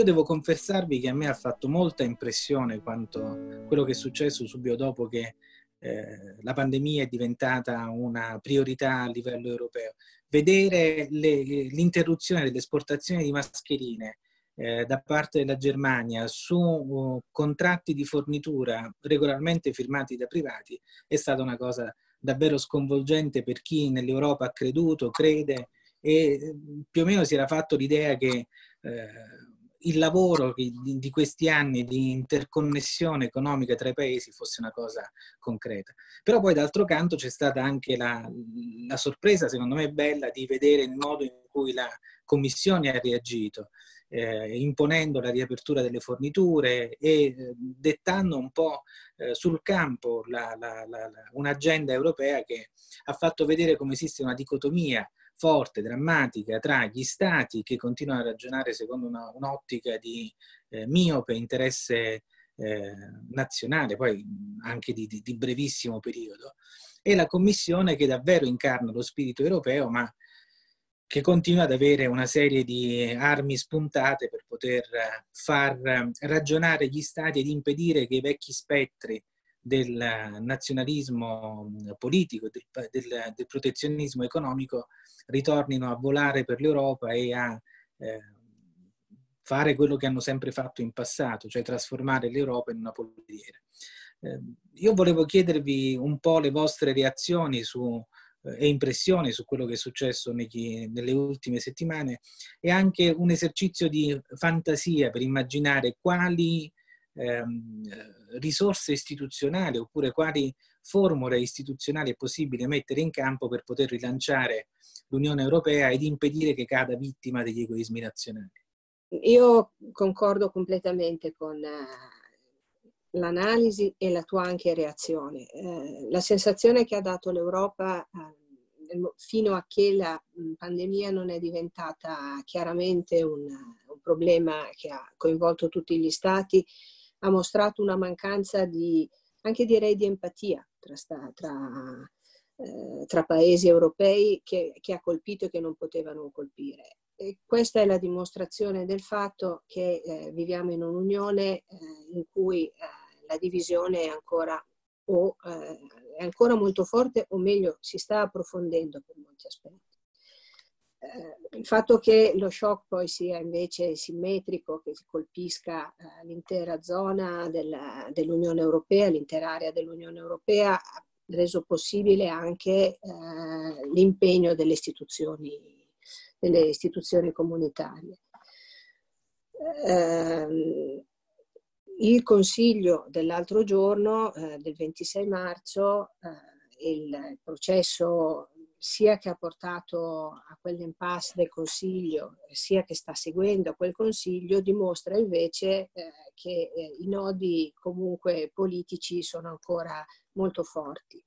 Io devo confessarvi che a me ha fatto molta impressione quanto quello che è successo subito dopo che eh, la pandemia è diventata una priorità a livello europeo. Vedere le, l'interruzione delle esportazioni di mascherine eh, da parte della Germania su uh, contratti di fornitura regolarmente firmati da privati è stata una cosa davvero sconvolgente per chi nell'Europa ha creduto, crede e più o meno si era fatto l'idea che eh, il lavoro di, questi anni di interconnessione economica tra i paesi fosse una cosa concreta. Però poi d'altro canto c'è stata anche la, la sorpresa, secondo me bella, di vedere il modo in cui la Commissione ha reagito, eh, imponendo la riapertura delle forniture e eh, dettando un po' eh, sul campo la, la, un'agenda europea che ha fatto vedere come esiste una dicotomia forte, drammatica tra gli stati che continuano a ragionare secondo una, un'ottica di eh, miope interesse eh, nazionale, poi anche di, di, di, brevissimo periodo, e la Commissione che davvero incarna lo spirito europeo, ma che continua ad avere una serie di armi spuntate per poter far ragionare gli stati ed impedire che i vecchi spettri del nazionalismo politico, del, del, del protezionismo economico ritornino a volare per l'Europa e a eh, fare quello che hanno sempre fatto in passato, cioè trasformare l'Europa in una polveriera. Eh, io volevo chiedervi un po' le vostre reazioni su, eh, e impressioni su quello che è successo negli, nelle ultime settimane e anche un esercizio di fantasia per immaginare quali ehm, risorse istituzionali oppure quali formule istituzionali è possibile mettere in campo per poter rilanciare l'Unione Europea ed impedire che cada vittima degli egoismi nazionali. Io concordo completamente con eh, l'analisi e la tua anche reazione. Eh, la sensazione che ha dato l'Europa eh, fino a che la pandemia non è diventata chiaramente un, un problema che ha coinvolto tutti gli stati, ha mostrato una mancanza di, anche direi di empatia tra, tra, eh, tra paesi europei che, che, ha colpito e che non potevano colpire. E questa è la dimostrazione del fatto che eh, viviamo in un'unione eh, in cui eh, la divisione è ancora, o, eh, è ancora molto forte o meglio si sta approfondendo per molti aspetti. Eh, il fatto che lo shock poi sia invece simmetrico, che colpisca eh, l'intera zona della, dell'Unione Europea, l'intera area dell'Unione Europea, ha reso possibile anche eh, l'impegno delle istituzioni, delle istituzioni comunitarie. Eh, il Consiglio dell'altro giorno, eh, del 26 marzo, eh, il processo sia che ha portato a quell'impasse del Consiglio, sia che sta seguendo quel Consiglio, dimostra invece eh, che eh, i nodi comunque politici sono ancora molto forti.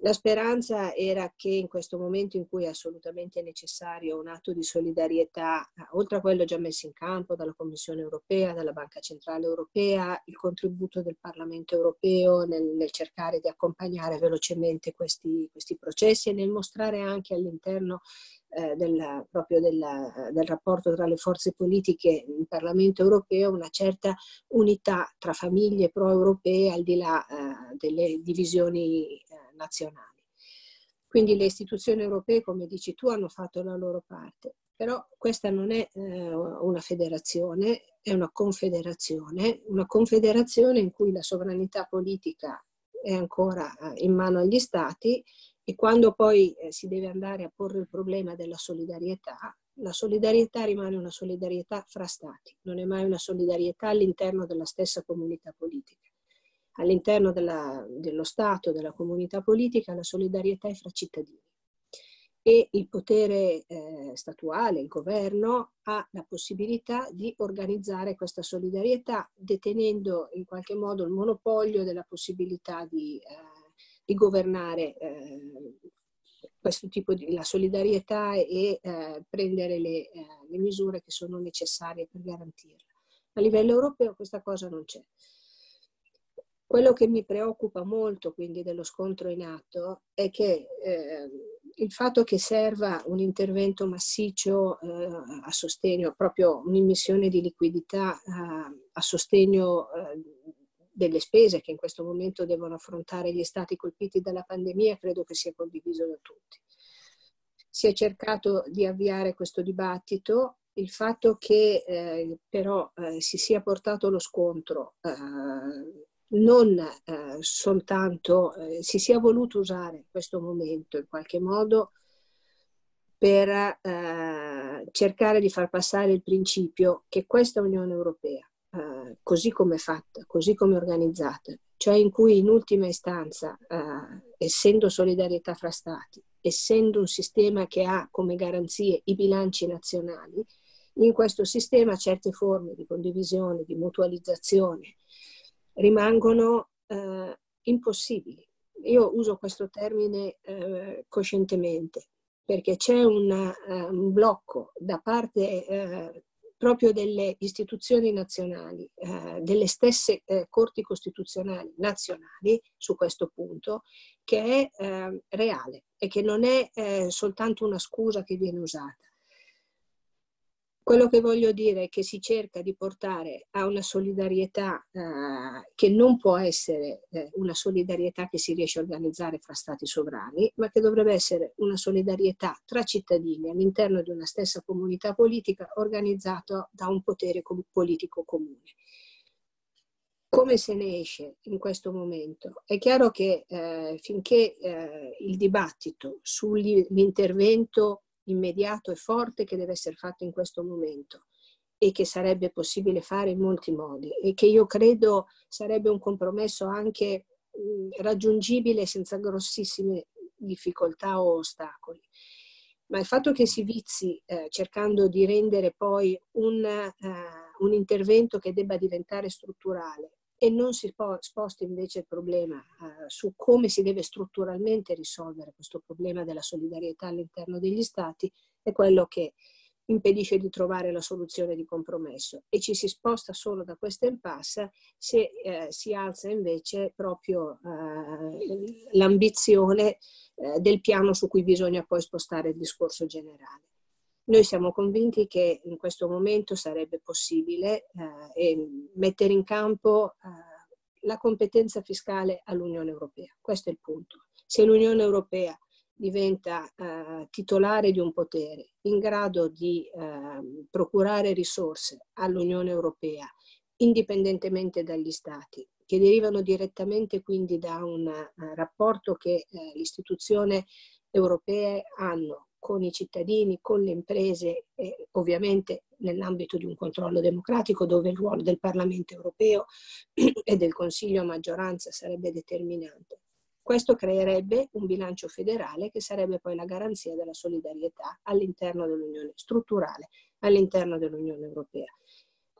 La speranza era che in questo momento in cui è assolutamente necessario un atto di solidarietà, oltre a quello già messo in campo dalla Commissione europea, dalla Banca Centrale europea, il contributo del Parlamento europeo nel, nel cercare di accompagnare velocemente questi, questi, processi e nel mostrare anche all'interno eh, del, proprio della, del rapporto tra le forze politiche in Parlamento europeo una certa unità tra famiglie pro-europee al di là eh, delle divisioni eh, nazionali. Quindi le istituzioni europee, come dici tu, hanno fatto la loro parte, però questa non è eh, una federazione, è una confederazione, una confederazione in cui la sovranità politica è ancora eh, in mano agli stati e quando poi eh, si deve andare a porre il problema della solidarietà, la solidarietà rimane una solidarietà fra stati, non è mai una solidarietà all'interno della stessa comunità politica all'interno della, dello Stato, della comunità politica, la solidarietà è fra cittadini. E il potere eh, statuale, il governo, ha la possibilità di organizzare questa solidarietà detenendo in qualche modo il monopolio della possibilità di, eh, di governare eh, questo tipo di la solidarietà e eh, prendere le, eh, le misure che sono necessarie per garantirla. A livello europeo questa cosa non c'è. Quello che mi preoccupa molto quindi dello scontro in atto è che eh, il fatto che serva un intervento massiccio eh, a sostegno, proprio un'immissione di liquidità eh, a sostegno eh, delle spese che in questo momento devono affrontare gli stati colpiti dalla pandemia, credo che sia condiviso da tutti. Si è cercato di avviare questo dibattito, il fatto che eh, però eh, si sia portato lo scontro non eh, soltanto eh, si sia voluto usare questo momento in qualche modo per eh, cercare di far passare il principio che questa Unione Europea, eh, così come è fatta, così come è organizzata, cioè in cui in ultima istanza, eh, essendo solidarietà fra Stati, essendo un sistema che ha come garanzie i bilanci nazionali, in questo sistema certe forme di condivisione, di mutualizzazione, rimangono eh, impossibili. Io uso questo termine eh, coscientemente perché c'è una, uh, un blocco da parte uh, proprio delle istituzioni nazionali, uh, delle stesse corti costituzionali nazionali su questo punto, che è reale e che non è soltanto una scusa che viene usata. Quello che voglio dire è che si cerca di portare a una solidarietà eh, che non può essere eh, una solidarietà che si riesce a organizzare fra stati sovrani, ma che dovrebbe essere una solidarietà tra cittadini all'interno di una stessa comunità politica organizzata da un potere politico comune. Come se ne esce in questo momento? È chiaro che eh, finché eh, il dibattito sull'intervento immediato e forte che deve essere fatto in questo momento e che sarebbe possibile fare in molti modi e che io credo sarebbe un compromesso anche mh, raggiungibile senza grossissime difficoltà o ostacoli. Ma il fatto che si vizi eh, cercando di rendere poi un, uh, un intervento che debba diventare strutturale e non si sposta invece il problema eh, su come si deve strutturalmente risolvere questo problema della solidarietà all'interno degli Stati, è quello che impedisce di trovare la soluzione di compromesso e ci si sposta solo da questa impasse se eh, si alza invece proprio eh, l'ambizione eh, del piano su cui bisogna poi spostare il discorso generale. Noi siamo convinti che in questo momento sarebbe possibile eh, mettere in campo eh, la competenza fiscale all'Unione Europea. Questo è il punto. Se l'Unione Europea diventa eh, titolare di un potere in grado di ehm, procurare risorse all'Unione Europea, indipendentemente dagli Stati, che derivano direttamente quindi da un uh, rapporto che uh, le istituzioni europee hanno con i cittadini, con le imprese e ovviamente nell'ambito di un controllo democratico dove il ruolo del Parlamento europeo e del Consiglio a maggioranza sarebbe determinante. Questo creerebbe un bilancio federale che sarebbe poi la garanzia della solidarietà all'interno dell'Unione strutturale, all'interno dell'Unione Europea.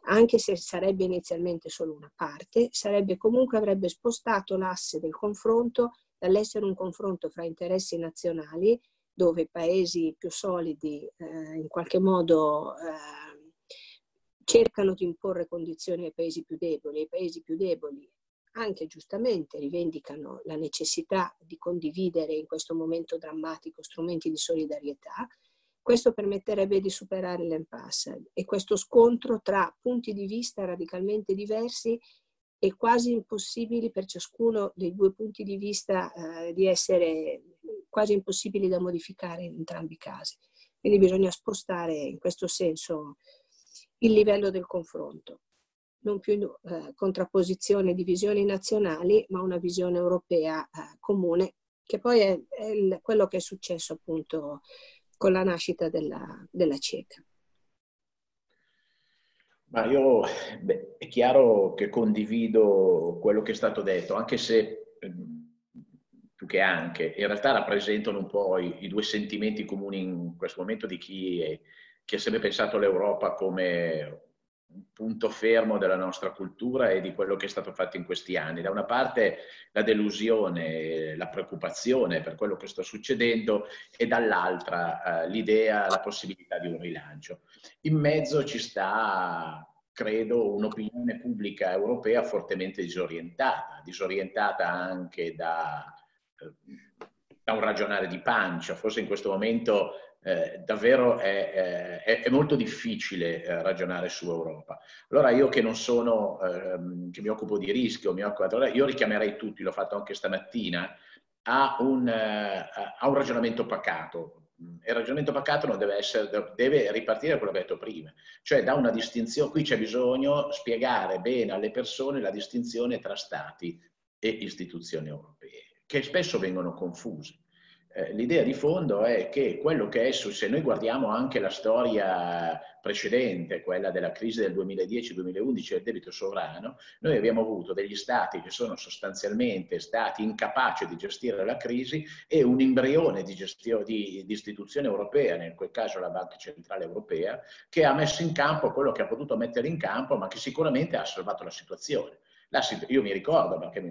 Anche se sarebbe inizialmente solo una parte, sarebbe comunque avrebbe spostato l'asse del confronto dall'essere un confronto fra interessi nazionali, dove i paesi più solidi eh, in qualche modo eh, cercano di imporre condizioni ai paesi più deboli, i paesi più deboli anche giustamente rivendicano la necessità di condividere in questo momento drammatico strumenti di solidarietà, questo permetterebbe di superare l'impasse e questo scontro tra punti di vista radicalmente diversi e quasi impossibili per ciascuno dei due punti di vista eh, di essere quasi impossibili da modificare in entrambi i casi. Quindi bisogna spostare in questo senso il livello del confronto non più eh, contrapposizione di visioni nazionali, ma una visione europea eh, comune, che poi è, è il, quello che è successo appunto con la nascita della, della CIECA. Ma io, beh, è chiaro che condivido quello che è stato detto, anche se ehm, più che anche, in realtà rappresentano un po' i, i due sentimenti comuni in questo momento di chi, è, chi ha sempre pensato all'Europa come punto fermo della nostra cultura e di quello che è stato fatto in questi anni. Da una parte la delusione, la preoccupazione per quello che sta succedendo e dall'altra eh, l'idea, la possibilità di un rilancio. In mezzo ci sta, credo, un'opinione pubblica europea fortemente disorientata, disorientata anche da, da un ragionare di pancia. Forse in questo momento eh, davvero è, è, è, molto difficile eh, ragionare su Europa. Allora io che non sono, ehm, che mi occupo di rischio, mi occupo, io richiamerei tutti, l'ho fatto anche stamattina, a un, eh, a un ragionamento pacato. Il ragionamento pacato non deve, essere, deve ripartire da quello che ho detto prima, cioè da una distinzione, qui c'è bisogno spiegare bene alle persone la distinzione tra stati e istituzioni europee, che spesso vengono confuse. Eh, l'idea di fondo è che quello che è se noi guardiamo anche la storia precedente, quella della crisi del 2010-2011 del debito sovrano, noi abbiamo avuto degli stati che sono sostanzialmente stati incapaci di gestire la crisi e un embrione di, gestio, di, di istituzione europea, in quel caso la Banca Centrale Europea, che ha messo in campo quello che ha potuto mettere in campo, ma che sicuramente ha salvato la situazione. Io mi ricordo perché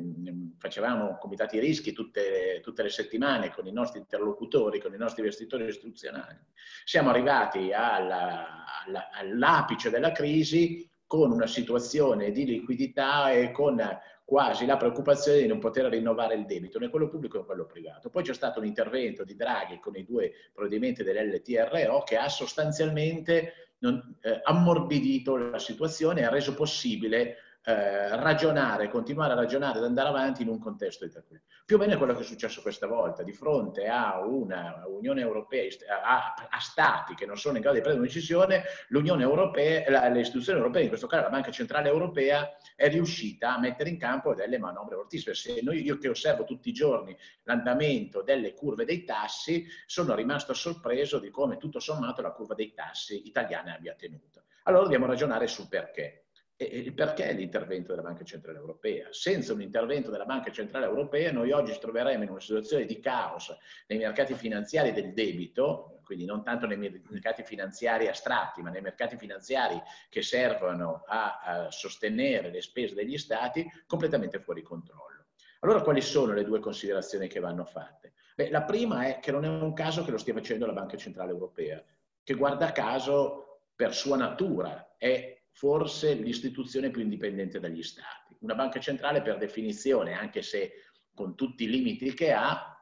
facevamo comitati rischi tutte, tutte, le settimane con i nostri interlocutori, con i nostri investitori istituzionali. Siamo arrivati alla, alla, all'apice della crisi con una situazione di liquidità e con quasi la preoccupazione di non poter rinnovare il debito, né quello pubblico né quello privato. Poi c'è stato un intervento di Draghi con i due provvedimenti dell'LTRO che ha sostanzialmente non, eh, ammorbidito la situazione e ha reso possibile eh, ragionare, continuare a ragionare ed andare avanti in un contesto di tranquillità. Più o meno è quello che è successo questa volta, di fronte a una Unione Europea, a, a stati che non sono in grado di prendere una decisione, l'Unione Europea, la, le istituzioni europee, in questo caso la Banca Centrale Europea, è riuscita a mettere in campo delle manovre fortissime. Se noi, io che osservo tutti i giorni l'andamento delle curve dei tassi, sono rimasto sorpreso di come tutto sommato la curva dei tassi italiana abbia tenuto. Allora dobbiamo ragionare sul perché. E perché l'intervento della Banca Centrale Europea? Senza un intervento della Banca Centrale Europea noi oggi ci troveremo in una situazione di caos nei mercati finanziari del debito, quindi non tanto nei mercati finanziari astratti, ma nei mercati finanziari che servono a, a sostenere le spese degli stati, completamente fuori controllo. Allora quali sono le due considerazioni che vanno fatte? Beh, la prima è che non è un caso che lo stia facendo la Banca Centrale Europea, che guarda caso per sua natura è forse l'istituzione più indipendente dagli stati. Una banca centrale per definizione, anche se con tutti i limiti che ha,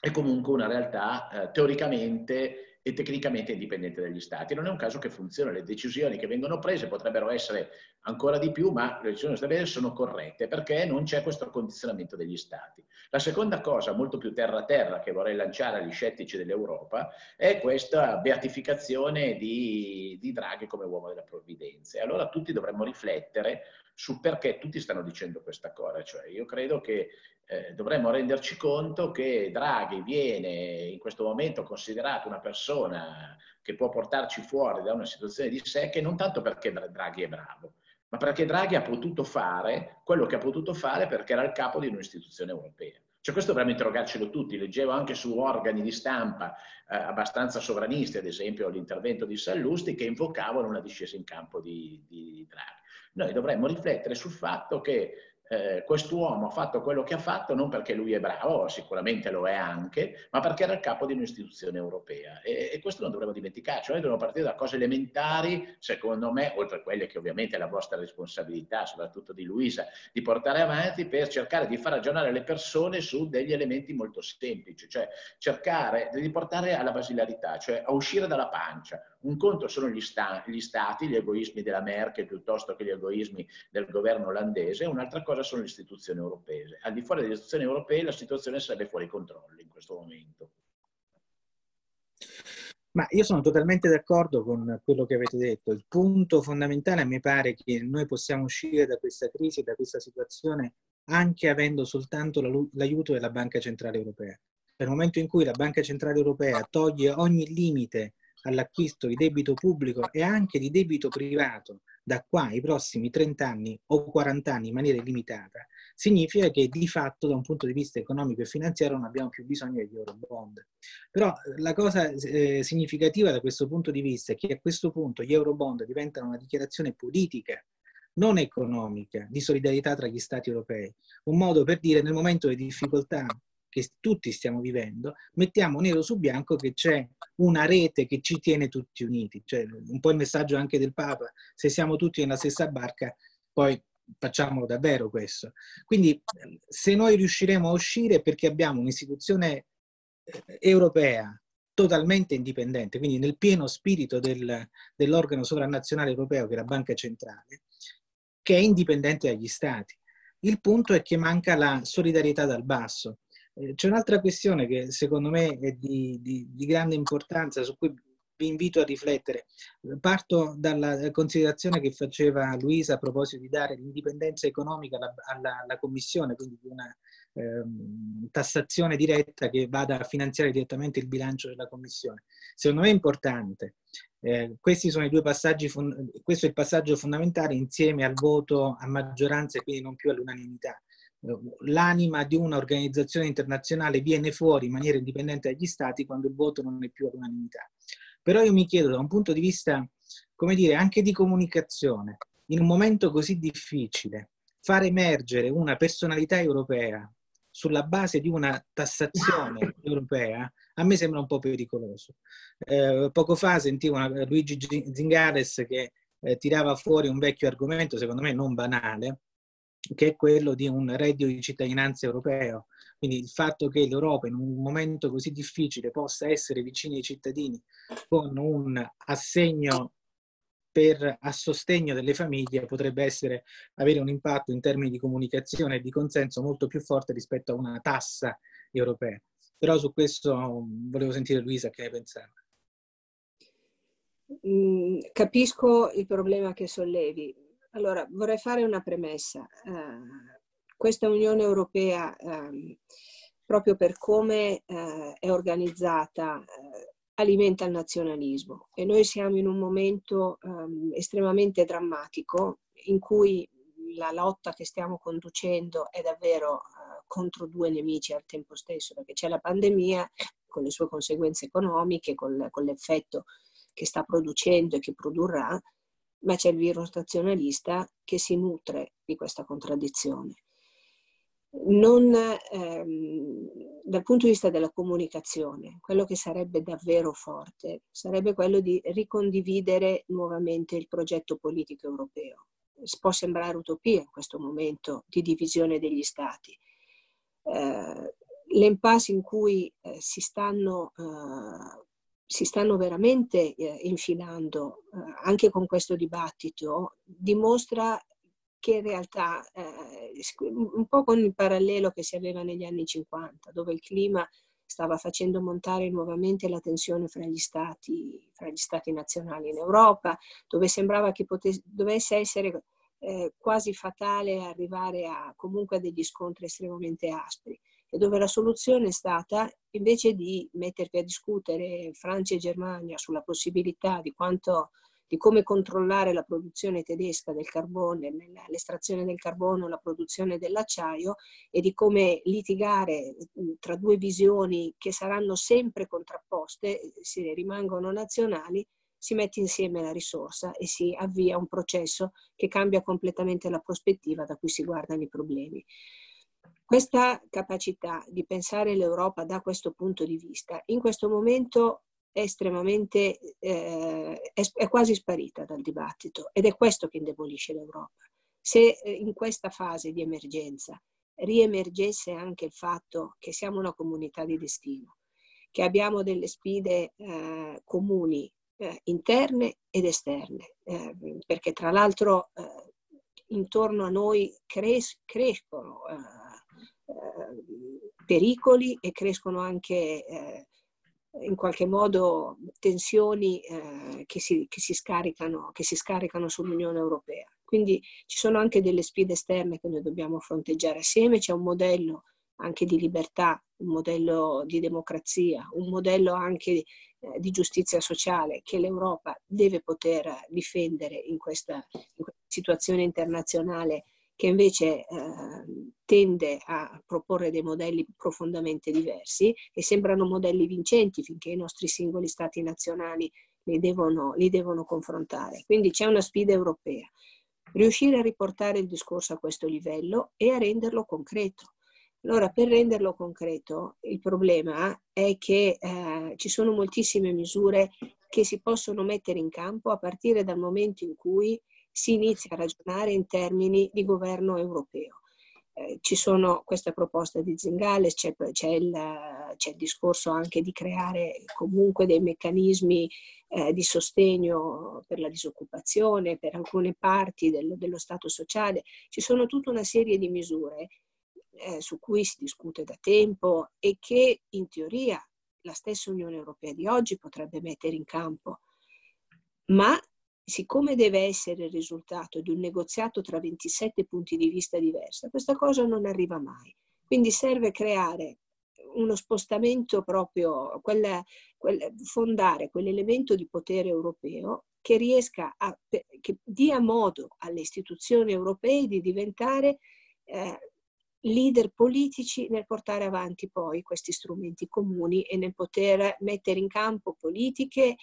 è comunque una realtà eh, teoricamente e tecnicamente indipendente dagli stati. Non è un caso che funziona, le decisioni che vengono prese potrebbero essere ancora di più, ma le decisioni stabilite sono corrette perché non c'è questo condizionamento degli stati. La seconda cosa, molto più terra a terra, che vorrei lanciare agli scettici dell'Europa, è questa beatificazione di, di Draghi come uomo della provvidenza. E allora tutti dovremmo riflettere su perché tutti stanno dicendo questa cosa. Cioè, io credo che eh, dovremmo renderci conto che Draghi viene in questo momento considerato una persona che può portarci fuori da una situazione di sé, che non tanto perché Draghi è bravo, ma perché Draghi ha potuto fare quello che ha potuto fare perché era il capo di un'istituzione europea. Cioè questo dovremmo interrogarcelo tutti, leggevo anche su organi di stampa eh, abbastanza sovranisti, ad esempio l'intervento di Sallusti, che invocavano una discesa in campo di, di Draghi. Noi dovremmo riflettere sul fatto che eh, quest'uomo ha fatto quello che ha fatto non perché lui è bravo, sicuramente lo è anche, ma perché era il capo di un'istituzione europea. E, e questo non dovremmo dimenticarci. Noi dobbiamo partire da cose elementari, secondo me, oltre a quelle che ovviamente è la vostra responsabilità, soprattutto di Luisa, di portare avanti per cercare di far ragionare le persone su degli elementi molto semplici, cioè cercare di portare alla basilarità, cioè a uscire dalla pancia. Un conto sono gli, sta- gli stati, gli egoismi della Merkel piuttosto che gli egoismi del governo olandese, un'altra cosa sono le istituzioni europee. Al di fuori delle istituzioni europee la situazione sarebbe fuori controllo in questo momento. Ma io sono totalmente d'accordo con quello che avete detto. Il punto fondamentale mi pare che noi possiamo uscire da questa crisi, da questa situazione, anche avendo soltanto l'aiuto della Banca Centrale Europea. Nel momento in cui la Banca Centrale Europea toglie ogni limite all'acquisto di debito pubblico e anche di debito privato da qua ai prossimi 30 anni o 40 anni in maniera illimitata, significa che di fatto da un punto di vista economico e finanziario non abbiamo più bisogno degli euro bond. Però la cosa eh, significativa da questo punto di vista è che a questo punto gli euro bond diventano una dichiarazione politica non economica, di solidarietà tra gli Stati europei, un modo per dire nel momento di difficoltà che tutti stiamo vivendo, mettiamo nero su bianco che c'è una rete che ci tiene tutti uniti. Cioè, un po' il messaggio anche del Papa, se siamo tutti nella stessa barca, poi facciamo davvero questo. Quindi se noi riusciremo a uscire perché abbiamo un'istituzione eh, europea totalmente indipendente, quindi nel pieno spirito del, dell'organo sovranazionale europeo che è la Banca Centrale, che è indipendente dagli Stati. Il punto è che manca la solidarietà dal basso. Eh, c'è un'altra questione che secondo me è di, di, di, grande importanza, su cui vi invito a riflettere. Parto dalla considerazione che faceva Luisa a proposito di dare l'indipendenza economica alla, alla, alla Commissione, quindi di una ehm, tassazione diretta che vada a finanziare direttamente il bilancio della Commissione. Secondo me è importante. Eh, questi sono i due passaggi, questo è il passaggio fondamentale insieme al voto a maggioranza e quindi non più all'unanimità l'anima di un'organizzazione internazionale viene fuori in maniera indipendente dagli stati quando il voto non è più all'unanimità. Però io mi chiedo da un punto di vista, come dire, anche di comunicazione, in un momento così difficile, far emergere una personalità europea sulla base di una tassazione europea, a me sembra un po' pericoloso. Eh, poco fa sentivo una, Luigi Zingales che eh, tirava fuori un vecchio argomento, secondo me non banale, che è quello di un reddito di cittadinanza europeo. Quindi il fatto che l'Europa in un momento così difficile possa essere vicina ai cittadini con un assegno per, a sostegno delle famiglie potrebbe essere, avere un impatto in termini di comunicazione e di consenso molto più forte rispetto a una tassa europea. Però su questo volevo sentire Luisa che ne pensava. Mm, capisco il problema che sollevi allora, vorrei fare una premessa. Uh, questa Unione Europea, um, proprio per come uh, è organizzata, uh, alimenta il nazionalismo e noi siamo in un momento um, estremamente drammatico in cui la lotta che stiamo conducendo è davvero contro due nemici al tempo stesso, perché c'è la pandemia con le sue conseguenze economiche, con, con l'effetto che sta producendo e che produrrà, ma c'è il virus nazionalista che si nutre di questa contraddizione. Non, ehm, dal punto di vista della comunicazione, quello che sarebbe davvero forte sarebbe quello di ricondividere nuovamente il progetto politico europeo. Può sembrare utopia in questo momento di divisione degli stati. Eh, l'impasse in cui eh, si stanno eh, si stanno veramente eh, infilando eh, anche con questo dibattito dimostra che in realtà eh, un po' con il parallelo che si aveva negli anni 50 dove il clima stava facendo montare nuovamente la tensione fra gli stati, fra gli stati nazionali in Europa, dove sembrava che potesse, dovesse essere eh, quasi fatale arrivare a comunque a degli scontri estremamente aspri e dove la soluzione è stata, invece di mettervi a discutere Francia e Germania sulla possibilità di, quanto, di come controllare la produzione tedesca del carbone, l'estrazione del carbone, la produzione dell'acciaio e di come litigare tra due visioni che saranno sempre contrapposte, se rimangono nazionali, si mette insieme la risorsa e si avvia un processo che cambia completamente la prospettiva da cui si guardano i problemi. Questa capacità di pensare l'Europa da questo punto di vista in questo momento è estremamente, eh, è, è quasi sparita dal dibattito ed è questo che indebolisce l'Europa. Se eh, in questa fase di emergenza riemergesse anche il fatto che siamo una comunità di destino, che abbiamo delle sfide eh, comuni eh, interne ed esterne, eh, perché tra l'altro eh, intorno a noi cres- crescono eh, pericoli e crescono anche eh, in qualche modo tensioni che si, che, si scaricano, che si scaricano sull'Unione Europea. Quindi ci sono anche delle sfide esterne che noi dobbiamo fronteggiare assieme, c'è un modello anche di libertà, un modello di democrazia, un modello anche eh, di giustizia sociale che l'Europa deve poter difendere in questa, in questa situazione internazionale che invece eh, tende a proporre dei modelli profondamente diversi e sembrano modelli vincenti finché i nostri singoli stati nazionali li devono, li devono confrontare. Quindi c'è una sfida europea. Riuscire a riportare il discorso a questo livello e a renderlo concreto allora, per renderlo concreto, il problema è che eh, ci sono moltissime misure che si possono mettere in campo a partire dal momento in cui si inizia a ragionare in termini di governo europeo. Eh, ci sono questa proposta di Zingales, c'è, c'è, il, c'è, il, discorso anche di creare comunque dei meccanismi eh, di sostegno per la disoccupazione, per alcune parti del, dello Stato sociale. Ci sono tutta una serie di misure eh, su cui si discute da tempo e che in teoria la stessa Unione Europea di oggi potrebbe mettere in campo. Ma siccome deve essere il risultato di un negoziato tra 27 punti di vista diversi, questa cosa non arriva mai. Quindi serve creare uno spostamento proprio, quella, quella, fondare quell'elemento di potere europeo che riesca a, che dia modo alle istituzioni europee di diventare eh, leader politici nel portare avanti poi questi strumenti comuni e nel poter mettere in campo politiche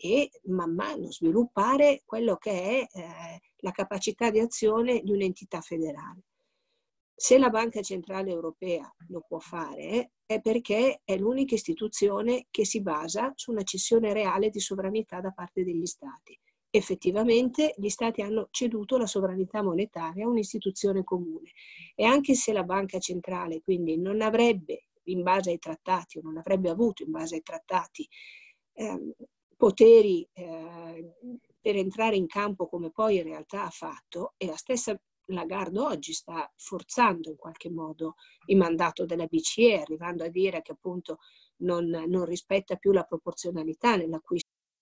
e man mano sviluppare quello che è eh, la capacità di azione di un'entità federale. Se la Banca Centrale Europea lo può fare è perché è l'unica istituzione che si basa su una cessione reale di sovranità da parte degli Stati effettivamente gli Stati hanno ceduto la sovranità monetaria a un'istituzione comune e anche se la banca centrale quindi non avrebbe in base ai trattati o non avrebbe avuto in base ai trattati eh, poteri eh, per entrare in campo come poi in realtà ha fatto e la stessa Lagarde oggi sta forzando in qualche modo il mandato della BCE arrivando a dire che appunto non, non rispetta più la proporzionalità nell'acquisto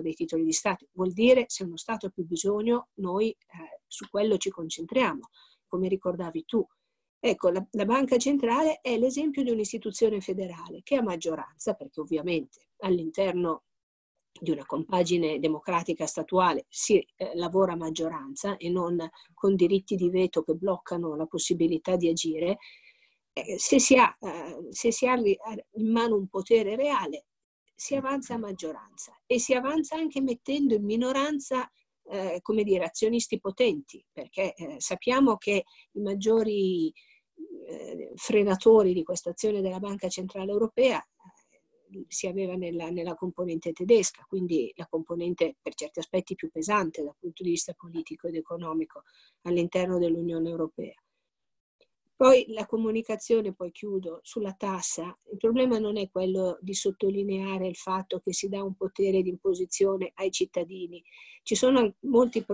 Dei titoli di Stato. Vuol dire se uno Stato ha più bisogno, noi eh, su quello ci concentriamo, come ricordavi tu. Ecco, la, la, Banca Centrale è l'esempio di un'istituzione federale che ha maggioranza, perché ovviamente all'interno di una compagine democratica statuale si eh, lavora a maggioranza e non con diritti di veto che bloccano la possibilità di agire, eh, se, si ha, eh, se si ha in mano un potere reale si avanza a maggioranza e si avanza anche mettendo in minoranza eh, come dire, azionisti potenti, perché eh, sappiamo che i maggiori eh, frenatori di questa azione della Banca Centrale Europea si aveva nella, nella, componente tedesca, quindi la componente per certi aspetti più pesante dal punto di vista politico ed economico all'interno dell'Unione Europea. Poi la comunicazione, poi chiudo, sulla tassa. Il problema non è quello di sottolineare il fatto che si dà un potere di imposizione ai cittadini. Ci sono molti,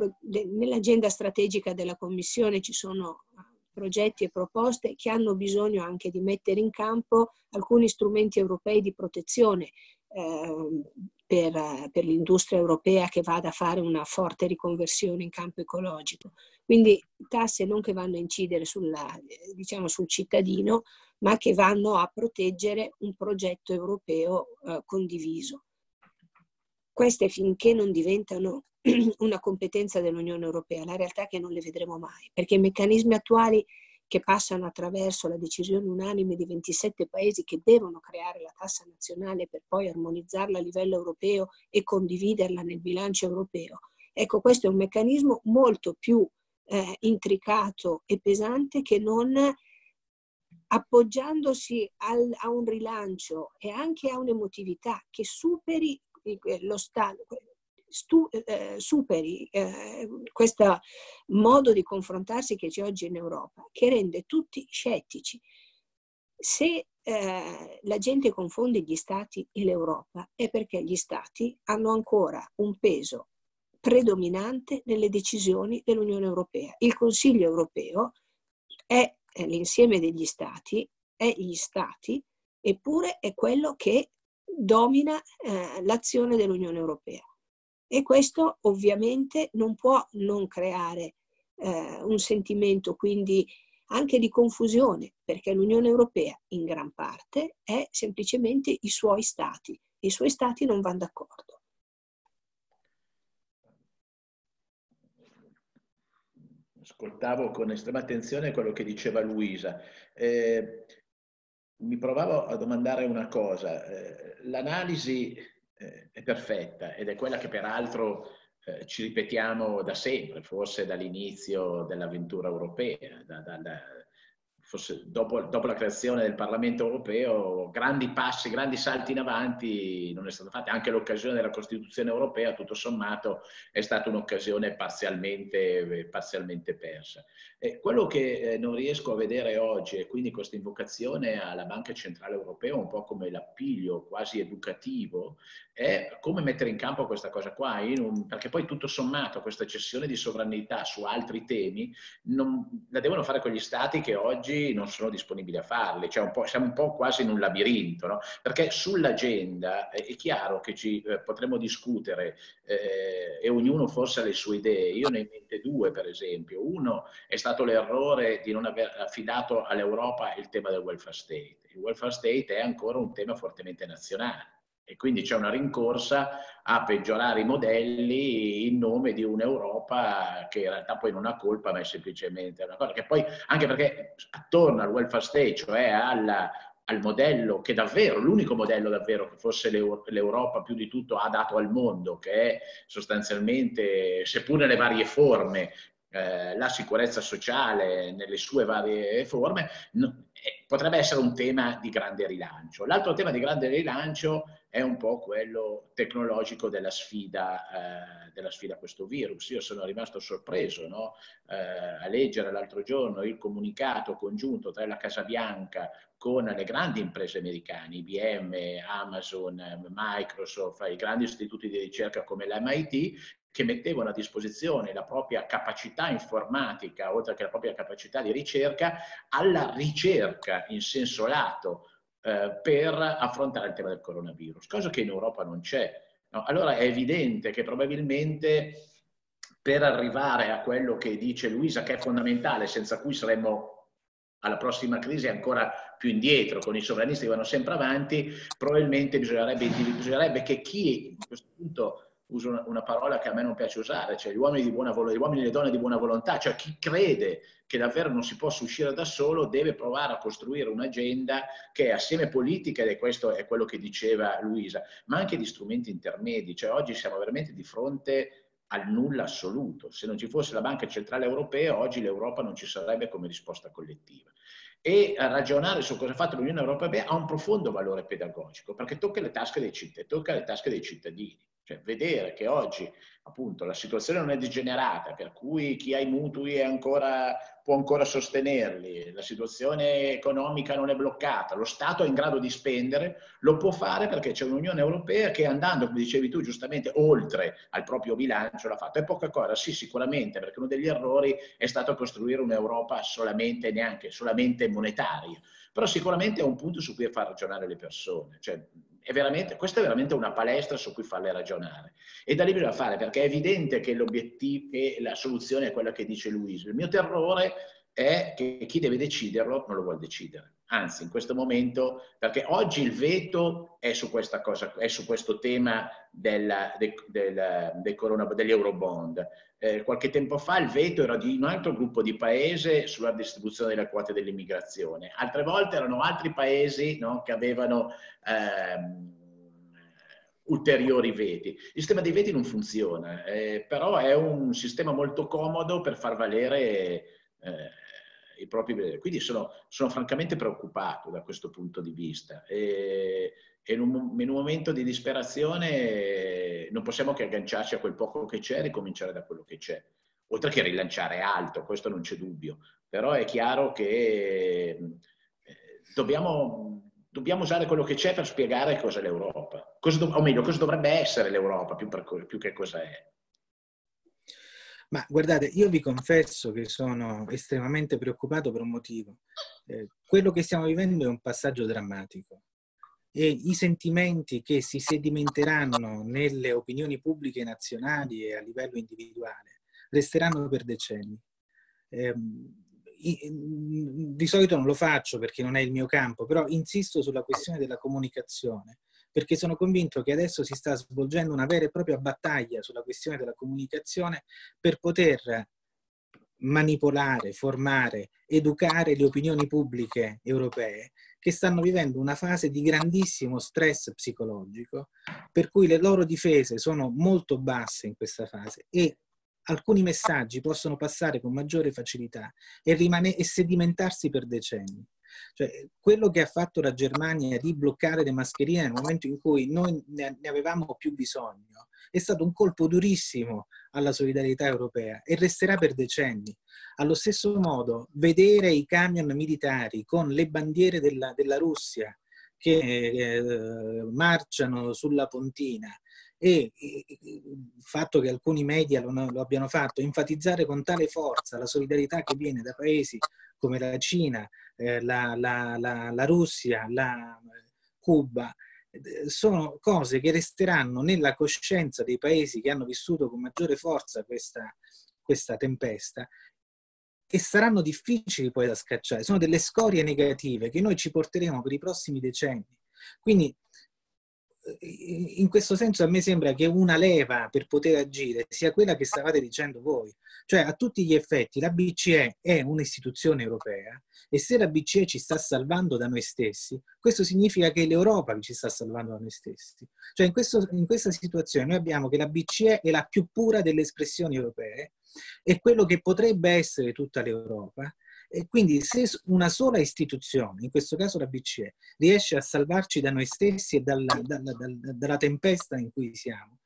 nell'agenda strategica della Commissione ci sono progetti e proposte che hanno bisogno anche di mettere in campo alcuni strumenti europei di protezione eh, per, per, l'industria europea che vada a fare una forte riconversione in campo ecologico. Quindi tasse non che vanno a incidere sulla, diciamo, sul cittadino, ma che vanno a proteggere un progetto europeo eh, condiviso. Queste finché non diventano una competenza dell'Unione Europea, la realtà è che non le vedremo mai, perché i meccanismi attuali che passano attraverso la decisione unanime di 27 paesi che devono creare la tassa nazionale per poi armonizzarla a livello europeo e condividerla nel bilancio europeo. Ecco, questo è un meccanismo molto più eh, intricato e pesante che non appoggiandosi al, a un rilancio e anche a un'emotività che superi lo Stato, stu, eh, superi eh, questo modo di confrontarsi che c'è oggi in Europa, che rende tutti scettici. Se eh, la gente confonde gli stati e l'Europa è perché gli stati hanno ancora un peso predominante nelle decisioni dell'Unione Europea. Il Consiglio europeo è l'insieme degli stati, è gli stati, eppure è quello che domina eh, l'azione dell'Unione Europea. E questo ovviamente non può non creare eh, un sentimento quindi anche di confusione, perché l'Unione Europea in gran parte è semplicemente i suoi stati. I suoi stati non vanno d'accordo. Ascoltavo con estrema attenzione quello che diceva Luisa. Eh, mi provavo a domandare una cosa. Eh, l'analisi eh, è perfetta ed è quella che peraltro eh, ci ripetiamo da sempre, forse dall'inizio dell'avventura europea, da, da, da, forse dopo, dopo, la creazione del Parlamento europeo, grandi passi, grandi salti in avanti non è stato fatto. Anche l'occasione della Costituzione europea, tutto sommato, è stata un'occasione parzialmente, parzialmente persa. E quello che eh, non riesco a vedere oggi, e quindi questa invocazione alla Banca Centrale Europea, un po' come l'appiglio quasi educativo, è come mettere in campo questa cosa qua, un, perché poi tutto sommato questa cessione di sovranità su altri temi non, la devono fare quegli stati che oggi non sono disponibili a farli, cioè un siamo un po' quasi in un labirinto, no? perché sull'agenda è chiaro che ci eh, potremo discutere eh, e ognuno forse ha le sue idee, io ne ho in mente due per esempio, uno è stato l'errore di non aver affidato all'Europa il tema del welfare state. Il welfare state è ancora un tema fortemente nazionale e quindi c'è una rincorsa a peggiorare i modelli in nome di un'Europa che in realtà poi non ha colpa ma è semplicemente una cosa che poi anche perché attorno al welfare state, cioè alla, al modello che davvero, l'unico modello davvero che forse l'Europa più di tutto ha dato al mondo, che è sostanzialmente, seppur nelle varie forme, eh, la sicurezza sociale nelle sue varie forme, no, potrebbe essere un tema di grande rilancio. L'altro tema di grande rilancio è un po' quello tecnologico della sfida, eh, della sfida a questo virus. Io sono rimasto sorpreso no? eh, a leggere l'altro giorno il comunicato congiunto tra la Casa Bianca con le grandi imprese americane, IBM, Amazon, Microsoft, i grandi istituti di ricerca come l'MIT, che mettevano a disposizione la propria capacità informatica, oltre che la propria capacità di ricerca, alla ricerca in senso lato eh, per affrontare il tema del coronavirus, cosa che in Europa non c'è. No? Allora è evidente che probabilmente per arrivare a quello che dice Luisa, che è fondamentale, senza cui saremmo alla prossima crisi ancora più indietro, con i sovranisti che vanno sempre avanti, probabilmente bisognerebbe, bisognerebbe che chi a questo punto uso una, una, parola che a me non piace usare, cioè gli uomini, volontà, gli uomini e le donne di buona volontà, cioè chi crede che davvero non si possa uscire da solo deve provare a costruire un'agenda che è assieme politica, ed è questo è quello che diceva Luisa, ma anche di strumenti intermedi, cioè oggi siamo veramente di fronte al nulla assoluto. Se non ci fosse la Banca Centrale Europea, oggi l'Europa non ci sarebbe come risposta collettiva. e ragionare su cosa ha fatto l'Unione Europea ha un profondo valore pedagogico perché tocca le tasche dei tocca le tasche dei cittadini. Cioè, vedere che oggi appunto la situazione non è degenerata, per cui chi ha i mutui ancora, può ancora sostenerli, la situazione economica non è bloccata, lo Stato è in grado di spendere, lo può fare perché c'è un'Unione Europea che andando, come dicevi tu giustamente, oltre al proprio bilancio l'ha fatto. È poca cosa, sì sicuramente, perché uno degli errori è stato costruire un'Europa solamente, neanche solamente monetaria, però sicuramente è un punto su cui far ragionare le persone. Cioè, è questa è veramente una palestra su cui farle ragionare. E da lì bisogna fare, perché è evidente che l'obiettivo e la soluzione è quella che dice Luigi. Il mio terrore è che chi deve deciderlo non lo vuole decidere. Anzi, in questo momento, perché oggi il veto è su questa cosa, è su questo tema del, del, del corona, degli eurobond. Eh, qualche tempo fa il veto era di un altro gruppo di paesi sulla distribuzione delle quote dell'immigrazione. Altre volte erano altri paesi no, che avevano ehm, ulteriori veti. Il sistema dei veti non funziona, eh, però è un sistema molto comodo per far valere eh, i propri... Quindi sono, sono, francamente preoccupato da questo punto di vista. E, e in, un, in, un, momento di disperazione non possiamo che agganciarci a quel poco che c'è e ricominciare da quello che c'è, oltre che rilanciare alto, questo non c'è dubbio, però è chiaro che eh, dobbiamo, dobbiamo usare quello che c'è per spiegare cosa è l'Europa, cosa o meglio, cosa dovrebbe essere l'Europa più, per, più che cosa è. Ma guardate, io vi confesso che sono estremamente preoccupato per un motivo. Eh, quello che stiamo vivendo è un passaggio drammatico e i sentimenti che si sedimenteranno nelle opinioni pubbliche nazionali e a livello individuale resteranno per decenni. Eh, di solito non lo faccio perché non è il mio campo, però insisto sulla questione della comunicazione perché sono convinto che adesso si sta svolgendo una vera e propria battaglia sulla questione della comunicazione per poter manipolare, formare, educare le opinioni pubbliche europee che stanno vivendo una fase di grandissimo stress psicologico, per cui le loro difese sono molto basse in questa fase e alcuni messaggi possono passare con maggiore facilità e, e sedimentarsi per decenni. Cioè, quello che ha fatto la Germania di bloccare le mascherine nel momento in cui noi ne avevamo più bisogno è stato un colpo durissimo alla solidarietà europea e resterà per decenni. Allo stesso modo, vedere i camion militari con le bandiere della, della Russia che eh, marciano sulla pontina e il fatto che alcuni media lo, lo, abbiano fatto, enfatizzare con tale forza la solidarietà che viene da paesi come la Cina, eh, la, la, la, la, Russia, la Cuba, eh, sono cose che resteranno nella coscienza dei paesi che hanno vissuto con maggiore forza questa, questa tempesta e saranno difficili poi da scacciare. Sono delle scorie negative che noi ci porteremo per i prossimi decenni. Quindi in questo senso a me sembra che una leva per poter agire sia quella che stavate dicendo voi, cioè a tutti gli effetti la BCE è un'istituzione europea e se la BCE ci sta salvando da noi stessi, questo significa che l'Europa ci sta salvando da noi stessi. Cioè in, questo, in questa situazione noi abbiamo che la BCE è la più pura delle espressioni europee, è quello che potrebbe essere tutta l'Europa e quindi se una sola istituzione, in questo caso la BCE, riesce a salvarci da noi stessi e dalla, dalla, dalla, dalla tempesta in cui siamo,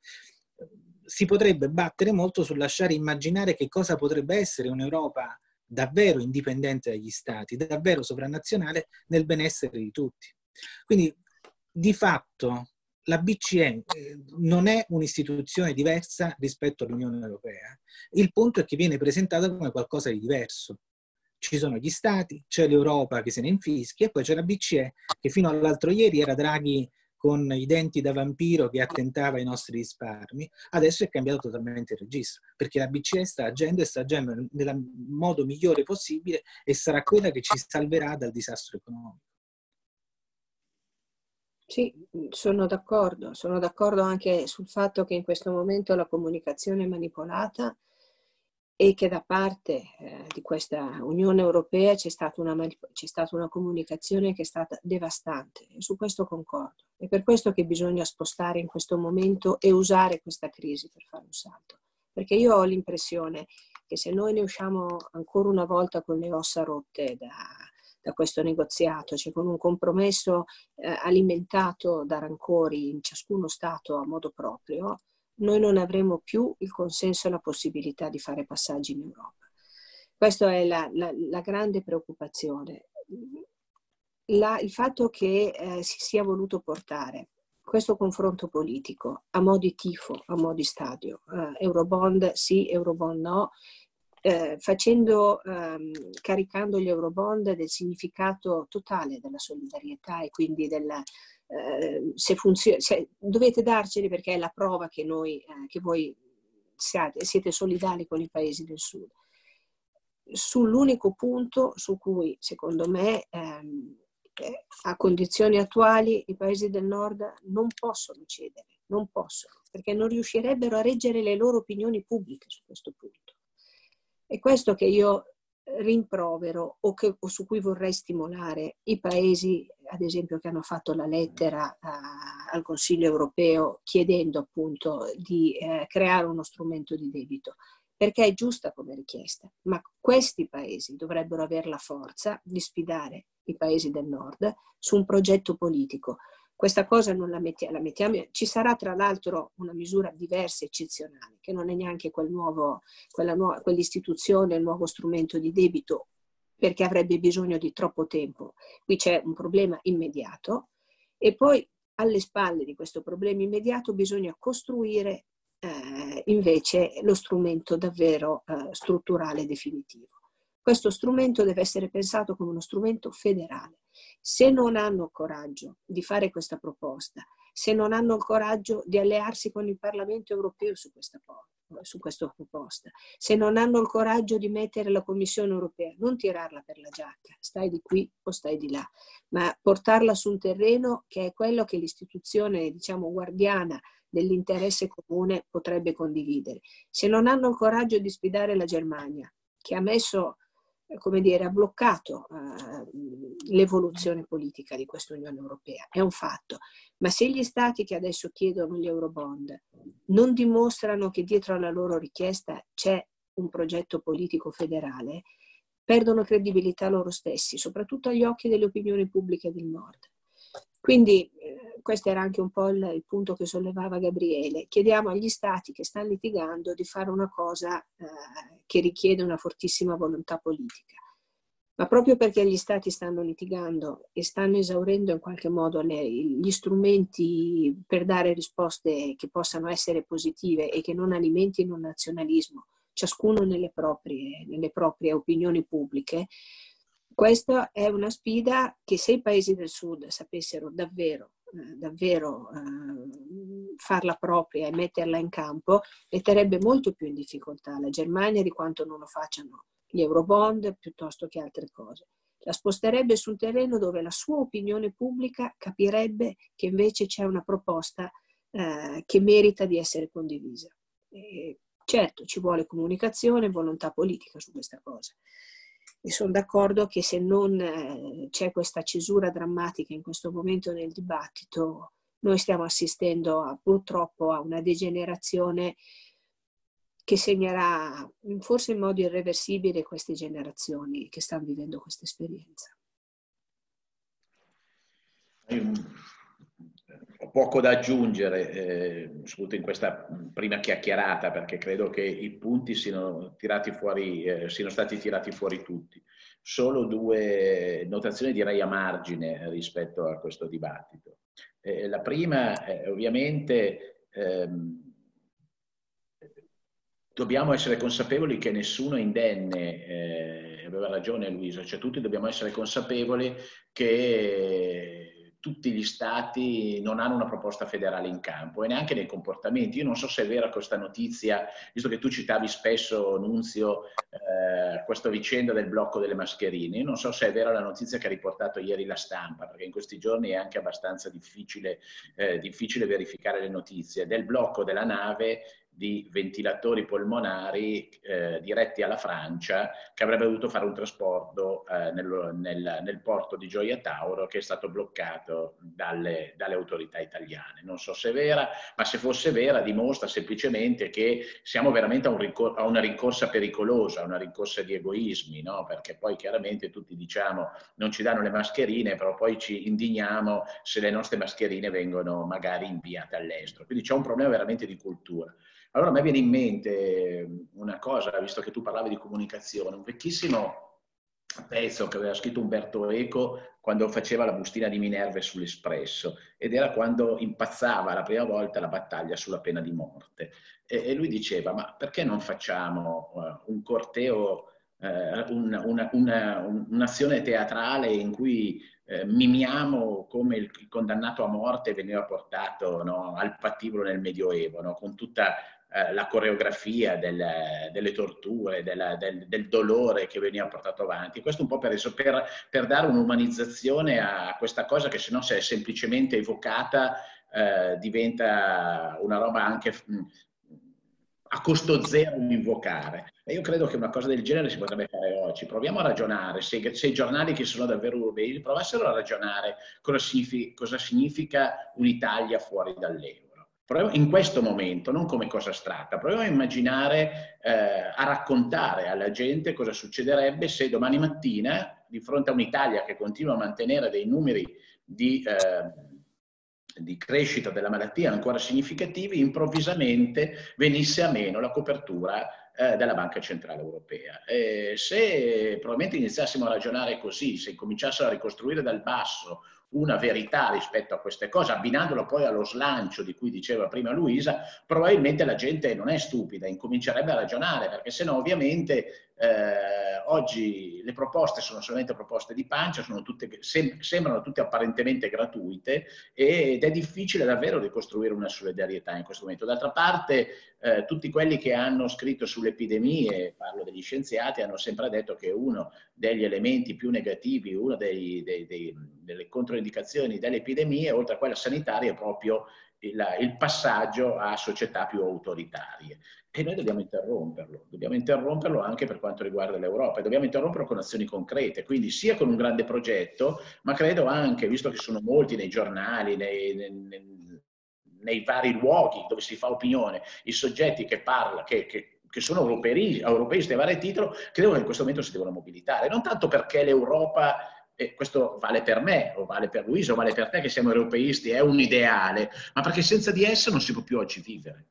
si potrebbe battere molto sul lasciare immaginare che cosa potrebbe essere un'Europa davvero indipendente dagli stati, davvero sovranazionale nel benessere di tutti. Quindi di fatto la BCE eh, non è un'istituzione diversa rispetto all'Unione Europea. Il punto è che viene presentata come qualcosa di diverso ci sono gli stati, c'è l'Europa che se ne infischia e poi c'è la BCE che fino all'altro ieri era Draghi con i denti da vampiro che attentava ai nostri risparmi, adesso è cambiato totalmente il registro, perché la BCE sta agendo e sta agendo nel modo migliore possibile e sarà quella che ci salverà dal disastro economico. Sì, sono d'accordo, sono d'accordo anche sul fatto che in questo momento la comunicazione manipolata e che da parte eh, di questa Unione Europea c'è stata, una, c'è stata una comunicazione che è stata devastante su questo concordo. È per questo che bisogna spostare in questo momento e usare questa crisi per fare un salto. Perché io ho l'impressione che se noi ne usciamo ancora una volta con le ossa rotte da, da questo negoziato, cioè con un compromesso eh, alimentato da rancori in ciascuno Stato a modo proprio, noi non avremo più il consenso e la possibilità di fare passaggi in Europa. Questa è la, la, la grande preoccupazione. La, il fatto che eh, si sia voluto portare questo confronto politico a mo' di tifo, a mo' di stadio, eh, Eurobond sì, Eurobond no, eh, facendo, ehm, caricando gli Eurobond del significato totale della solidarietà e quindi della, eh, se funziona, dovete darceli perché è la prova che, noi, eh, che voi siate, siete solidali con i paesi del sud. Sull'unico punto su cui, secondo me, ehm, eh, a condizioni attuali i paesi del nord non possono cedere, non possono, perché non riuscirebbero a reggere le loro opinioni pubbliche su questo punto. È questo che io rimprovero o, che, o, su cui vorrei stimolare i paesi, ad esempio, che hanno fatto la lettera a, al Consiglio europeo chiedendo appunto di eh, creare uno strumento di debito, perché è giusta come richiesta, ma questi paesi dovrebbero avere la forza di sfidare i paesi del nord su un progetto politico questa cosa non la mettiamo, la mettiamo, ci sarà tra l'altro una misura diversa, eccezionale, che non è neanche quel nuovo, nuova, quell'istituzione, il nuovo strumento di debito, perché avrebbe bisogno di troppo tempo. Qui c'è un problema immediato e poi alle spalle di questo problema immediato bisogna costruire eh, invece lo strumento davvero eh, strutturale definitivo. Questo strumento deve essere pensato come uno strumento federale se non hanno il coraggio di fare questa proposta, se non hanno il coraggio di allearsi con il Parlamento europeo su questa, su questa proposta, se non hanno il coraggio di mettere la Commissione europea, non tirarla per la giacca, stai di qui o stai di là, ma portarla su un terreno che è quello che l'istituzione, diciamo, guardiana dell'interesse comune potrebbe condividere. Se non hanno il coraggio di sfidare la Germania, che ha messo come dire, ha bloccato uh, l'evoluzione politica di questa Unione Europea, è un fatto. Ma se gli stati che adesso chiedono gli Eurobond non dimostrano che dietro alla loro richiesta c'è un progetto politico federale, perdono credibilità loro stessi, soprattutto agli occhi delle opinioni pubbliche del Nord. Quindi eh, questo era anche un po' il, il, punto che sollevava Gabriele. Chiediamo agli stati che stanno litigando di fare una cosa eh, che richiede una fortissima volontà politica. Ma proprio perché gli stati stanno litigando e stanno esaurendo in qualche modo le, gli strumenti per dare risposte che possano essere positive e che non alimentino il nazionalismo, ciascuno nelle proprie, nelle proprie opinioni pubbliche, questa è una sfida che se i paesi del sud sapessero davvero, davvero eh, farla propria e metterla in campo, metterebbe molto più in difficoltà la Germania di quanto non lo facciano gli Eurobond piuttosto che altre cose. La sposterebbe su un terreno dove la sua opinione pubblica capirebbe che invece c'è una proposta eh, che merita di essere condivisa. E certo, ci vuole comunicazione e volontà politica su questa cosa e sono d'accordo che se non eh, c'è questa cesura drammatica in questo momento nel dibattito, noi stiamo assistendo a, purtroppo a una degenerazione che segnerà forse in modo irreversibile queste generazioni che stanno vivendo questa esperienza. Poco da aggiungere, eh, soprattutto in questa prima chiacchierata, perché credo che i punti siano, fuori, eh, siano stati tirati fuori tutti. Solo due notazioni direi a margine rispetto a questo dibattito. Eh, la prima, è ovviamente, ehm, dobbiamo essere consapevoli che nessuno è indenne, eh, aveva ragione Luisa, cioè tutti dobbiamo essere consapevoli che tutti gli stati non hanno una proposta federale in campo e neanche nei comportamenti. Io non so se è vera questa notizia, visto che tu citavi spesso, Nunzio, eh, questa vicenda del blocco delle mascherine. Io non so se è vera la notizia che ha riportato ieri la stampa, perché in questi giorni è anche abbastanza difficile, eh, difficile verificare le notizie, del blocco della nave di ventilatori polmonari eh, diretti alla Francia che avrebbe dovuto fare un trasporto eh, nel, nel, nel, porto di Gioia Tauro che è stato bloccato dalle, dalle, autorità italiane. Non so se è vera, ma se fosse vera dimostra semplicemente che siamo veramente a, un rincor- a una rincorsa pericolosa, a una rincorsa di egoismi, no? perché poi chiaramente tutti diciamo non ci danno le mascherine, però poi ci indigniamo se le nostre mascherine vengono magari inviate all'estero. Quindi c'è un problema veramente di cultura. Allora a me viene in mente una cosa, visto che tu parlavi di comunicazione, un vecchissimo pezzo che aveva scritto Umberto Eco quando faceva la bustina di Minerve sull'Espresso ed era quando impazzava la prima volta la battaglia sulla pena di morte. E, e lui diceva, ma perché non facciamo uh, un corteo, uh, un, una, una, un'azione teatrale in cui uh, mimiamo come il, condannato a morte veniva portato no, al pattibolo nel Medioevo, no, con tutta eh, la coreografia del, delle torture, della, del, del, dolore che veniva portato avanti. Questo un po' per, per, per dare un'umanizzazione a questa cosa che se no se è semplicemente evocata eh, diventa una roba anche mh, mm, a costo zero invocare. E io credo che una cosa del genere si potrebbe fare oggi. Proviamo a ragionare, se, se i giornali che sono davvero europei provassero a ragionare cosa significa, cosa significa un'Italia fuori dall'euro Proviamo in questo momento, non come cosa astratta, proviamo a immaginare, eh, a raccontare alla gente cosa succederebbe se domani mattina, di fronte a un'Italia che continua a mantenere dei numeri di, eh, di crescita della malattia ancora significativi, improvvisamente venisse a meno la copertura eh, della Banca Centrale Europea. E se probabilmente iniziassimo a ragionare così, se cominciassero a ricostruire dal basso una verità rispetto a queste cose, abbinandolo poi allo slancio di cui diceva prima Luisa, probabilmente la gente non è stupida, incomincerebbe a ragionare, perché se no ovviamente eh, oggi le proposte sono solamente proposte di pancia, tutte, sem- sembrano tutte apparentemente gratuite ed è difficile davvero ricostruire una solidarietà in questo momento. D'altra parte eh, tutti quelli che hanno scritto sulle epidemie, parlo degli scienziati, hanno sempre detto che uno degli elementi più negativi, una dei, dei, dei, delle controindicazioni delle epidemie, oltre a quella sanitaria, è proprio il, il passaggio a società più autoritarie e noi dobbiamo interromperlo, dobbiamo interromperlo anche per quanto riguarda l'Europa e dobbiamo interromperlo con azioni concrete, quindi sia con un grande progetto, ma credo anche, visto che sono molti nei giornali, nei, nei, nei vari luoghi dove si fa opinione, i soggetti che parlano, che, che, che sono europeisti, a vario titolo, credo che in questo momento si devono mobilitare, non tanto perché l'Europa e questo vale per me, o vale per Luisa, o vale per te che siamo europeisti, è un ideale, ma perché senza di esso non si può più oggi vivere.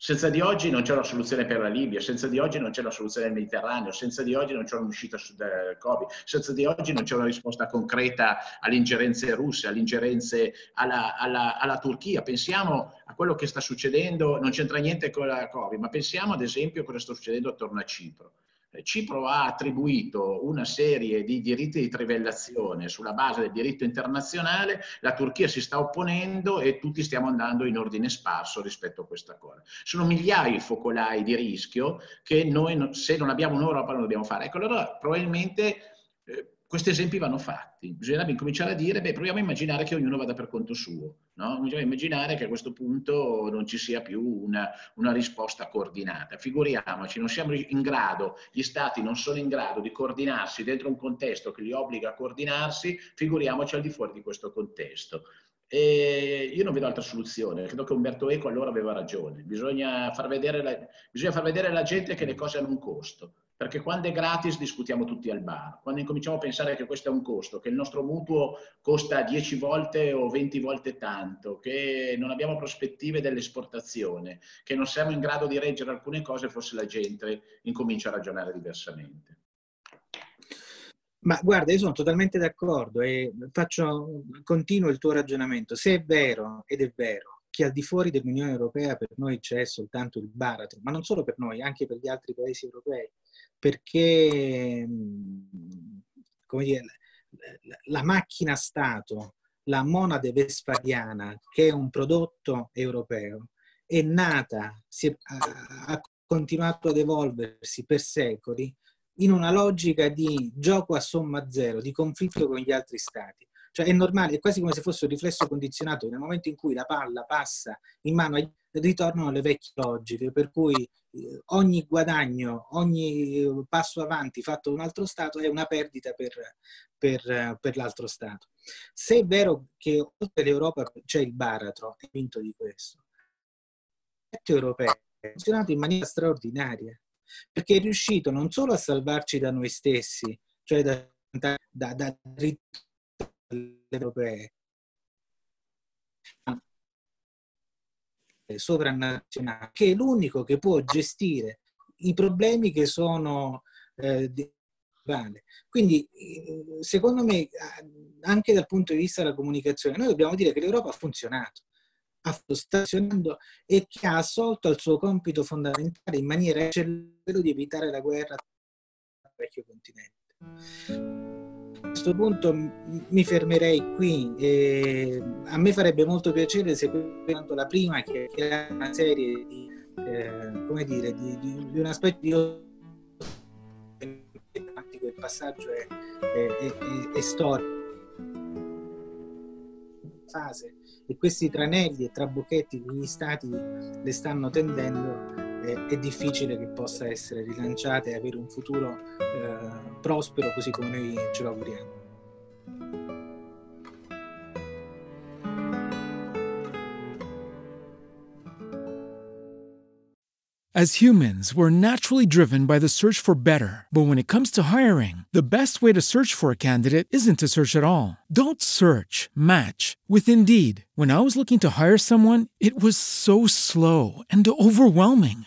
Senza di oggi non c'è una soluzione per la Libia, senza di oggi non c'è una soluzione del Mediterraneo, senza di oggi non c'è un'uscita dal Covid, senza di oggi non c'è una risposta concreta alle ingerenze russe, alle ingerenze alla, alla, alla Turchia. Pensiamo a quello che sta succedendo, non c'entra niente con la Covid, ma pensiamo ad esempio a cosa sta succedendo attorno a Cipro. Eh, Cipro ha attribuito una serie di diritti di trivellazione sulla base del diritto internazionale, la Turchia si sta opponendo e tutti stiamo andando in ordine sparso rispetto a questa cosa. Sono migliaia i focolai di rischio che noi, se non abbiamo un'Europa, non dobbiamo fare. Ecco, allora probabilmente eh, questi esempi vanno fatti. Bisognerebbe cominciare a dire, beh, proviamo a immaginare che ognuno vada per conto suo. No? Bisogna immaginare che a questo punto non ci sia più una, una, risposta coordinata. Figuriamoci, non siamo in grado, gli stati non sono in grado di coordinarsi dentro un contesto che li obbliga a coordinarsi, figuriamoci al di fuori di questo contesto. E io non vedo altra soluzione, credo che Umberto Eco allora aveva ragione, bisogna far vedere, la, bisogna far vedere alla gente che le cose hanno un costo perché quando è gratis discutiamo tutti al bar. Quando incominciamo a pensare che questo è un costo, che il nostro mutuo costa 10 volte o 20 volte tanto, che non abbiamo prospettive dell'esportazione, che non siamo in grado di reggere alcune cose, forse la gente incomincia a ragionare diversamente. Ma guarda, io sono totalmente d'accordo e faccio, continuo il tuo ragionamento. Se è vero, ed è vero, che al di fuori dell'Unione Europea per noi c'è soltanto il baratro, ma non solo per noi, anche per gli altri paesi europei, perché come dire, la macchina Stato, la monade vespadiana, che è un prodotto europeo, è nata, è, ha continuato ad evolversi per secoli in una logica di gioco a somma zero, di conflitto con gli altri stati. Cioè è normale, è quasi come se fosse un riflesso condizionato nel momento in cui la palla passa in mano ritornano alle vecchie logiche, per cui eh, ogni guadagno, ogni eh, passo avanti fatto da un altro Stato è una perdita per, per, per l'altro Stato. Se è vero che oltre l'Europa c'è il baratro, è vinto di questo, il progetto europeo ha funzionato in maniera straordinaria, perché è riuscito non solo a salvarci da noi stessi, cioè da, da, da, da europee, sovranazionale, che è l'unico che può gestire i problemi che sono eh, quindi, eh, secondo me, anche dal punto di vista della comunicazione, noi dobbiamo dire che l'Europa ha funzionato, ha stazionando e che ha assolto al suo compito fondamentale in maniera eccellente di evitare la guerra nel vecchio continente questo punto mi fermerei qui. E a me farebbe molto piacere se quanto la prima che è una serie di, eh, come dire, di, di, di un aspetto di il passaggio è, è, è, è storico fase e questi tranelli e trabocchetti che gli stati le stanno tendendo è, difficile che possa essere rilanciata e avere un futuro eh, prospero così come noi ce lo auguriamo. As humans, we're naturally driven by the search for better. But when it comes to hiring, the best way to search for a candidate isn't to search at all. Don't search, match with Indeed. When I was looking to hire someone, it was so slow and overwhelming.